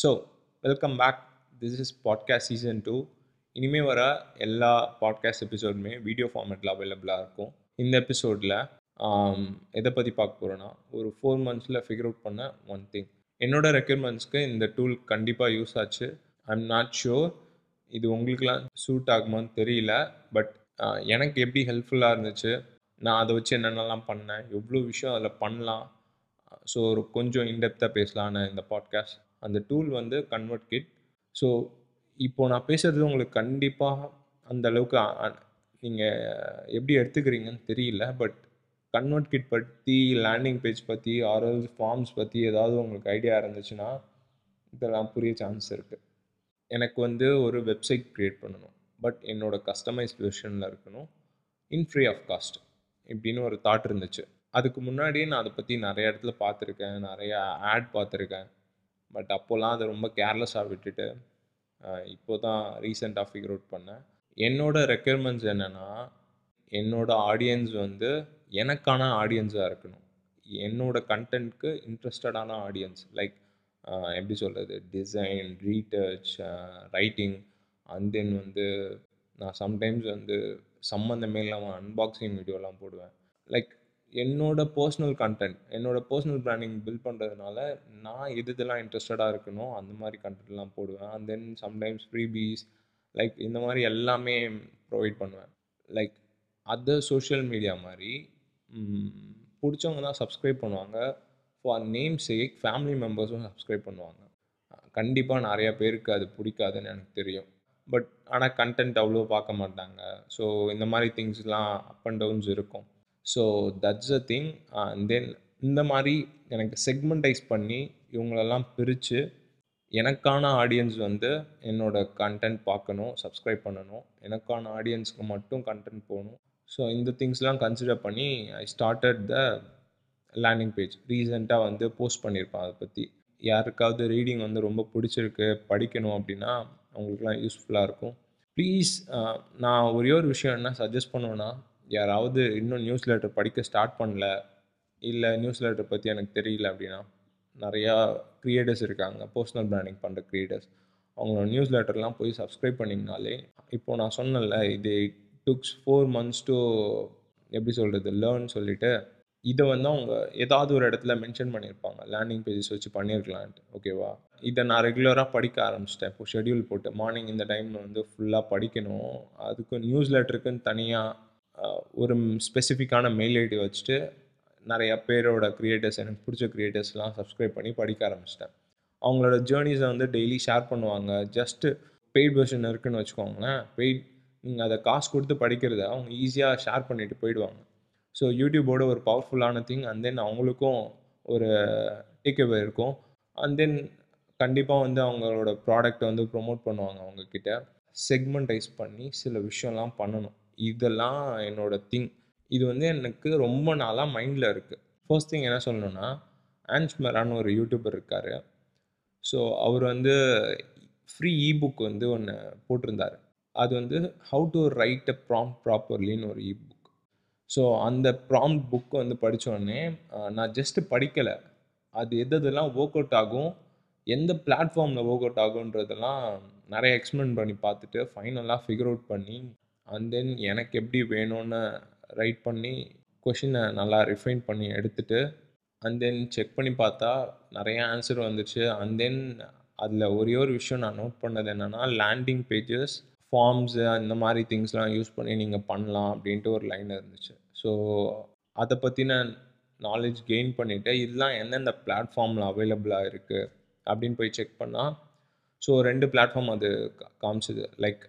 So welcome back this is podcast season two இனிமேல் வர எல்லா பாட்காஸ்ட் எபிசோடுமே வீடியோ ஃபார்மேட்டில் அவைலபிளாக இருக்கும். இந்த எபிசோடில் எதை பற்றி பார்க்க போகிறோன்னா ஒரு ஃபோர் மந்த்ஸில் ஃபிகர் அவுட் பண்ண ஒன் திங் என்னோட ரெக்யர்மெண்ட்ஸ்க்கு இந்த டூல் கண்டிப்பாக யூஸ் ஆச்சு. ஐ எம் நாட் ஷுர் இது உங்களுக்குலாம் சூட் ஆகுமான்னு தெரியல பட் எனக்கு எப்படி ஹெல்ப்ஃபுல்லாக இருந்துச்சு நான் அதை வச்சு என்னென்னலாம் பண்ணேன் எவ்வளோ விஷயம் அதில் பண்ணலாம் ஸோ ஒரு கொஞ்சம் இன்டெப்த்தாக பேசலான்னு இந்த பாட்காஸ்ட் அந்த டூல் வந்து கன்வெர்ட் கிட் ஸோ இப்போது நான் பேசுகிறது உங்களுக்கு கண்டிப்பாக அந்த அளவுக்கு நீங்கள் எப்படி எடுத்துக்கிறீங்கன்னு தெரியல. பட் கன்வெர்ட் கிட் பற்றி லேண்டிங் பேஜ் பற்றி ஆர்எல் ஃபார்ம்ஸ் பற்றி ஏதாவது உங்களுக்கு ஐடியா இருந்துச்சுன்னா இதெல்லாம் புரிய சான்ஸ் இருக்குது எனக்கு வந்து ஒரு வெப்சைட் க்ரியேட் பண்ணணும். பட் என்னோடய கஸ்டமைஸ்ட் வெர்ஷனில் இருக்கணும். இன் ஃப்ரீ ஆஃப் காஸ்ட் இப்படின்னு ஒரு தாட் இருந்துச்சு. அதுக்கு முன்னாடியே நான் அதை பற்றி நிறைய இடத்துல பார்த்துருக்கேன் நிறையா ஆட் பார்த்துருக்கேன். பட் அப்போல்லாம் அதை ரொம்ப கேர்லெஸ்ஸாக விட்டுட்டு இப்போ தான் ரீசெண்டாக ஃபிகர் அவுட் பண்ணேன். என்னோடய ரெக்குயர்மெண்ட்ஸ் என்னென்னா என்னோடய ஆடியன்ஸ் வந்து எனக்கான ஆடியன்ஸாக இருக்கணும். என்னோடய கண்டென்ட்க்கு இன்ட்ரெஸ்டடான ஆடியன்ஸ் லைக் எப்படி சொல்கிறது design retouch writing and then வந்து நான் சம்டைம்ஸ் வந்து சம்மந்தமே இல்லாமல் அன்பாக்சிங் வீடியோலாம் போடுவேன். லைக் என்னோட பர்சனல் கண்டென்ட் என்னோடய பர்சனல் பிராண்டிங் பில்ட் பண்ணுறதுனால நான் எது இதெல்லாம் இன்ட்ரெஸ்டடாக இருக்கணும் அந்த மாதிரி கண்டென்ட்லாம் போடுவேன். And then sometimes freebies like இந்த மாதிரி எல்லாமே ப்ரொவைட் பண்ணுவேன். லைக் அதர் சோஷியல் மீடியா மாதிரி பிடிச்சவங்க தான் சப்ஸ்கிரைப் பண்ணுவாங்க. ஃபார் நேம் சேக் ஃபேமிலி மெம்பர்ஸும் சப்ஸ்கிரைப் பண்ணுவாங்க. கண்டிப்பாக நிறையா பேருக்கு அது பிடிக்காதுன்னு எனக்கு தெரியும். பட் ஆனால் கண்டென்ட் அவ்வளோ பார்க்க மாட்டாங்க. ஸோ இந்த மாதிரி திங்ஸ்லாம் அப் அண்ட் டவுன்ஸ் இருக்கும். So that's a thing and then இந்த மாதிரி எனக்கு செக்மெண்டைஸ் பண்ணி இவங்களெல்லாம் பிரித்து எனக்கான ஆடியன்ஸ் வந்து என்னோடய கண்டென்ட் பார்க்கணும் சப்ஸ்கிரைப் பண்ணணும். எனக்கான ஆடியன்ஸ்க்கு மட்டும் கண்டென்ட் போகணும். ஸோ இந்த திங்ஸ்லாம் கன்சிடர் பண்ணி I started the landing page ரீசெண்டாக வந்து போஸ்ட் பண்ணியிருப்பேன் அதை பற்றி யாருக்காவது ரீடிங் வந்து ரொம்ப பிடிச்சிருக்கு படிக்கணும் அப்படின்னா அவங்களுக்குலாம் யூஸ்ஃபுல்லாக இருக்கும். ப்ளீஸ் நான் ஒரே ஒரு விஷயம் என்ன சஜஸ்ட் பண்ணுவேன்னா யாராவது இன்னும் நியூஸ் லெட்டர் படிக்க ஸ்டார்ட் பண்ணல இல்லை நியூஸ் லெட்டர் பற்றி எனக்கு தெரியல அப்படின்னா நிறையா க்ரியேட்டர்ஸ் இருக்காங்க. பர்சனல் பிராண்டிங் பண்ணுற க்ரியேட்டர்ஸ் அவங்களோட நியூஸ் லெட்டர்லாம் போய் சப்ஸ்கிரைப் பண்ணிங்கனாலே இப்போது நான் சொன்னல இது டுக்ஸ் ஃபோர் மந்த்ஸ் டு எப்படி சொல்கிறது லேர்ன் சொல்லிவிட்டு இதை வந்து அவங்க ஏதாவது ஒரு இடத்துல மென்ஷன் பண்ணியிருப்பாங்க. லேண்டிங் பேஜஸ் வச்சு பண்ணியிருக்கலான்ட்டு ஓகேவா இதை நான் ரெகுலராக படிக்க ஆரம்பிச்சிட்டேன். இப்போ ஷெடியூல் போட்டு மார்னிங் இந்த டைமில் வந்து ஃபுல்லாக படிக்கணும். அதுக்கு நியூஸ் லெட்டருக்குன்னு தனியாக ஒரு ஸ்பெசிஃபிக்கான மெயில் ஐடி வச்சுட்டு நிறையா பேரோட க்ரியேட்டர்ஸ் எனக்கு பிடிச்ச க்ரியேட்டர்ஸ்லாம் சப்ஸ்கிரைப் பண்ணி படிக்க ஆரம்பிச்சிட்டேன். அவங்களோட ஜேர்னிஸை வந்து டெய்லி ஷேர் பண்ணுவாங்க. ஜஸ்ட்டு பெய்ட் வெர்ஷன் இருக்குன்னு வச்சுக்கோங்களேன். பெய்ட் நீங்கள் அதை காசு கொடுத்து படிக்கிறத அவங்க ஈஸியாக ஷேர் பண்ணிவிட்டு போயிடுவாங்க. ஸோ யூடியூபோட ஒரு பவர்ஃபுல்லான திங் அண்ட் தென் அவங்களுக்கும் ஒரு டேக்அவே இருக்கும். அண்ட் தென் கண்டிப்பாக வந்து அவங்களோட ப்ராடக்ட்டை வந்து ப்ரொமோட் பண்ணுவாங்க அவங்கக்கிட்ட செக்மெண்டைஸ் பண்ணி சில விஷயம்லாம் பண்ணணும். இதெல்லாம் என்னோடய திங் இது வந்து எனக்கு ரொம்ப நாளாக மைண்டில் இருக்குது ஃபர்ஸ்ட் திங் என்ன சொல்லணுன்னா ஆன்ஸ்மெரான்னு ஒரு யூடியூபர் இருக்கார். ஸோ அவர் வந்து ஃப்ரீ இபுக் வந்து ஒன்று போட்டிருந்தார். அது வந்து how to write a prompt ப்ராப்பர்லின்னு ஒரு இபுக் ஸோ அந்த ப்ராம் புக் வந்து படித்தோடனே நான் ஜஸ்ட்டு படிக்கலை. அது எது எதெல்லாம் ஒர்க் அவுட் ஆகும் எந்த பிளாட்ஃபார்மில் ஒர்க் அவுட் ஆகுன்றதெல்லாம் நிறைய எக்ஸ்பிளைன் பண்ணி பார்த்துட்டு ஃபைனலாக ஃபிகர் அவுட் பண்ணி அண்ட் தென் எனக்கு எப்படி வேணும்னு ரைட் பண்ணி கொஷினை நல்லா ரிஃபைன் பண்ணி எடுத்துகிட்டு அண்ட் தென் செக் பண்ணி பார்த்தா நிறைய ஆன்சர் வந்துச்சு அண்ட் தென் அதில் ஒரே ஒரு விஷயம் நான் நோட் பண்ணது என்னென்னா லேண்டிங் பேஜஸ் ஃபார்ம்ஸு அந்த மாதிரி திங்ஸ்லாம் யூஸ் பண்ணி நீங்கள் பண்ணலாம் அப்படின்ட்டு ஒரு லைன் இருந்துச்சு. ஸோ அதை பற்றின நாலேஜ் கெயின் பண்ணிவிட்டு இதெல்லாம் எந்தெந்த பிளாட்ஃபார்மில் அவைலபிளாக இருக்குது அப்படின்னு போய் செக் பண்ணால் ஸோ ரெண்டு பிளாட்ஃபார்ம் அது காமிச்சிது. Like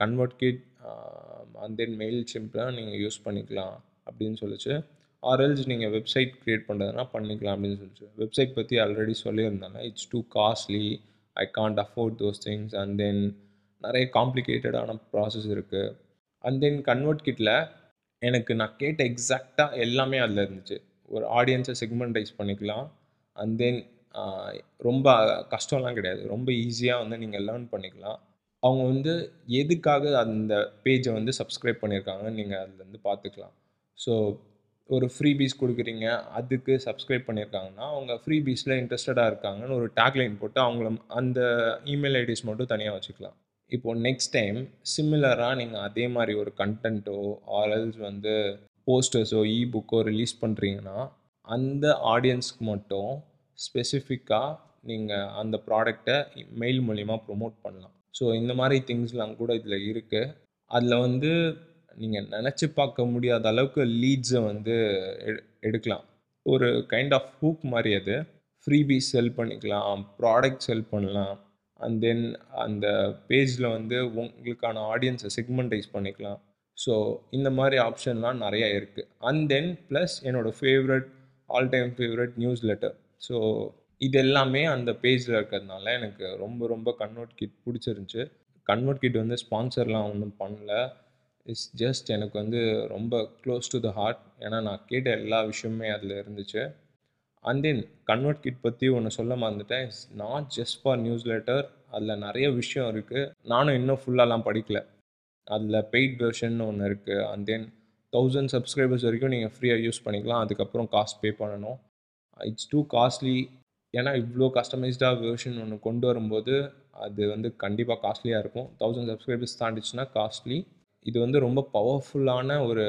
convert kit and then mail சிம்பிளாக நீங்கள் யூஸ் பண்ணிக்கலாம் அப்படின்னு சொல்லிச்சு. ஆர்எல்ஸ் நீங்கள் வெப்சைட் க்ரியேட் பண்ணுறதுனா பண்ணிக்கலாம் அப்படின்னு சொல்லிச்சு. வெப்சைட் பற்றி ஆல்ரெடி சொல்லியிருந்தாங்க. It's too costly I can't afford those things and then நிறைய காம்ப்ளிகேட்டடான ப்ராசஸ் இருக்குது அண்ட் தென் கன்வெர்ட் கிட்டில் எனக்கு நான் கேட்ட எக்ஸாக்டாக எல்லாமே அதில் இருந்துச்சு. ஒரு ஆடியன்ஸை செக்மெண்டைஸ் பண்ணிக்கலாம். அண்ட் தென் ரொம்ப கஷ்டம்லாம் கிடையாது. ரொம்ப ஈஸியாக வந்து நீங்கள் லேர்ன் பண்ணிக்கலாம். அவங்க வந்து எதுக்காக அந்த பேஜை வந்து சப்ஸ்கிரைப் பண்ணியிருக்காங்கன்னு நீங்கள் அதுலேருந்து பார்த்துக்கலாம். ஸோ ஒரு ஃப்ரீ பீஸ் கொடுக்குறீங்க அதுக்கு சப்ஸ்கிரைப் பண்ணியிருக்காங்கன்னா அவங்க ஃப்ரீ பீஸில் இன்ட்ரெஸ்டடாக இருக்காங்கன்னு ஒரு டேக்லைன் போட்டு அவங்கள அந்த இமெயில் ஐடிஸ் மட்டும் தனியாக வச்சுக்கலாம். இப்போது நெக்ஸ்ட் டைம் சிமிலராக நீங்கள் அதே மாதிரி ஒரு கண்டென்ட்டோ ஆர்எல்ஸ் வந்து போஸ்டர்ஸோ இ புக்கோ ரிலீஸ் பண்ணுறீங்கன்னா அந்த ஆடியன்ஸ்க்கு மட்டும் ஸ்பெசிஃபிக்காக நீங்கள் அந்த ப்ராடக்டை மெயில் மூலிமா ப்ரொமோட் பண்ணலாம். ஸோ இந்த மாதிரி திங்ஸ்லாம் கூட இதில் இருக்குது அதில் வந்து நீங்கள் நினச்சி பார்க்க முடியாத அளவுக்கு லீட்ஸை வந்து எடு எடுக்கலாம். ஒரு கைண்ட் ஆஃப் ஹூக் மாதிரி அது. ஃப்ரீபீஸ் செல் பண்ணிக்கலாம் ப்ராடக்ட் செல் பண்ணலாம். அண்ட் தென் அந்த பேஜில் வந்து உங்களுக்கான ஆடியன்ஸை செக்மெண்டைஸ் பண்ணிக்கலாம். ஸோ இந்த மாதிரி ஆப்ஷன்லாம் நிறையா இருக்குது அண்ட் தென் ப்ளஸ் என்னோடய favourite all time favourite newsletter so இது எல்லாமே அந்த பேஜில் இருக்கிறதுனால எனக்கு ரொம்ப ரொம்ப கன்வெர்ட் கிட் பிடிச்சிருந்துச்சி. கன்வெர்ட் கிட் வந்து ஸ்பான்சர்லாம் ஒன்றும் பண்ணல. இட்ஸ் ஜஸ்ட் எனக்கு வந்து ரொம்ப க்ளோஸ் டு த ஹார்ட் ஏன்னா நான் கேட்ட எல்லா விஷயமுமே அதில் இருந்துச்சு. அண்ட் தென் கன்வெர்ட் கிட் பற்றி ஒன்று சொல்ல மறந்துட்டேன். It's not just for newsletter அதில் நிறைய விஷயம் இருக்குது நானும் இன்னும் ஃபுல்லாலாம் படிக்கல. அதில் பெய்ட் வெர்ஷன் ஒன்று இருக்குது அண்ட் தென் தௌசண்ட் சப்ஸ்கிரைபர்ஸ் வரைக்கும் நீங்கள் ஃப்ரீயாக யூஸ் பண்ணிக்கலாம். அதுக்கப்புறம் காஸ்ட் பே பண்ணணும். இட்ஸ் டூ காஸ்ட்லி ஏன்னா இவ்வளோ கஸ்டமைஸ்டாக வேர்ஷன் ஒன்று கொண்டு வரும்போது அது வந்து கண்டிப்பாக காஸ்ட்லியாக இருக்கும். தௌசண்ட் சப்ஸ்கிரைபர்ஸ் தாண்டிச்சுன்னா காஸ்ட்லி இது வந்து ரொம்ப பவர்ஃபுல்லான ஒரு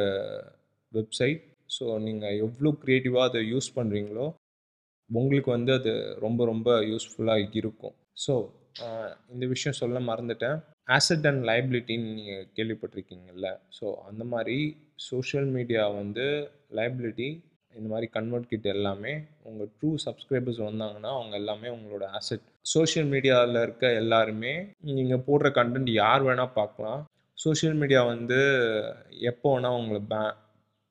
வெப்சைட் ஸோ நீங்கள் எவ்வளோ க்ரியேட்டிவாக அதை யூஸ் பண்ணுறீங்களோ உங்களுக்கு வந்து அது ரொம்ப ரொம்ப யூஸ்ஃபுல்லாக இருக்கும். ஸோ இந்த விஷயம் சொல்ல மறந்துட்டேன். ஆசட் அண்ட் லைபிலிட்டின்னு நீங்கள் கேள்விப்பட்டிருக்கீங்கல்ல. ஸோ அந்த மாதிரி சோஷியல் மீடியா வந்து லைபிலிட்டி இந்த மாதிரி கன்வெர்ட் கிட் எல்லாமே உங்கள் ட்ரூ சப்ஸ்கிரைபர்ஸ் வந்தாங்கன்னா அவங்க எல்லாமே உங்களோட ஆசட் சோஷியல் மீடியாவில் இருக்க எல்லாருமே நீங்கள் போடுற கண்டென்ட் யார் வேணால் பார்க்கலாம். சோஷியல் மீடியா வந்து எப்போ வேணால் உங்களை பே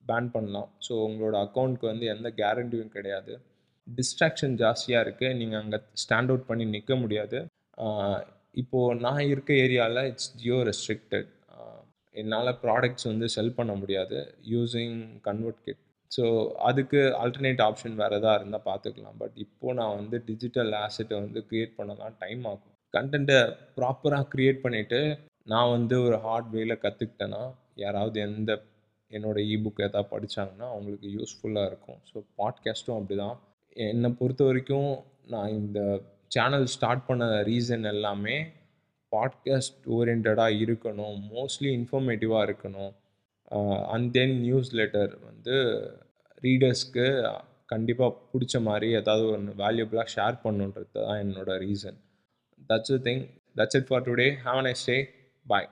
பேன் பண்ணலாம். ஸோ உங்களோட அக்கௌண்ட்க்கு வந்து எந்த கேரண்டியும் கிடையாது. டிஸ்ட்ராக்ஷன் ஜாஸ்தியாக இருக்குது நீங்கள் அங்கே ஸ்டாண்ட் அவுட் பண்ணி நிற்க முடியாது. இப்போது நான் இருக்க ஏரியாவில் இட்ஸ் ஜியோ ரெஸ்ட்ரிக்டட் என்னால் ப்ராடக்ட்ஸ் வந்து செல் பண்ண முடியாது. யூஸிங் கன்வெர்ட் கிட் ஸோ அதுக்கு ஆல்டர்னேட் ஆப்ஷன் வேறு எதாவது இருந்தால் பார்த்துக்கலாம் பட் இப்போது நான் வந்து டிஜிட்டல் ஆசெட்டை வந்து க்ரியேட் பண்ணலாம் டைம் ஆகும். கண்டென்ட்டை ப்ராப்பராக க்ரியேட் பண்ணிவிட்டு நான் வந்து ஒரு ஹார்ட் வேல கற்றுக்கிட்டேன்னா யாராவது எந்த என்னோடய இபுக் எதாவது படித்தாங்கன்னா அவங்களுக்கு யூஸ்ஃபுல்லாக இருக்கும். ஸோ பாட்காஸ்ட்டும் அப்படி தான் என்னை பொறுத்த வரைக்கும் நான் இந்த சேனல் ஸ்டார்ட் பண்ண ரீசன் எல்லாமே பாட்காஸ்ட் ஓரியன்டாக இருக்கணும். மோஸ்ட்லி இன்ஃபர்மேட்டிவாக இருக்கணும். அண்ட் தென் நியூஸ் லெட்டர் வந்து ரீடர்ஸ்க்கு கண்டிப்பாக பிடிச்ச மாதிரி ஏதாவது ஒன்று வேல்யூபிளாக ஷேர் பண்ணுன்றது தான் என்னோட reason that's thing that's it for today have a nice day bye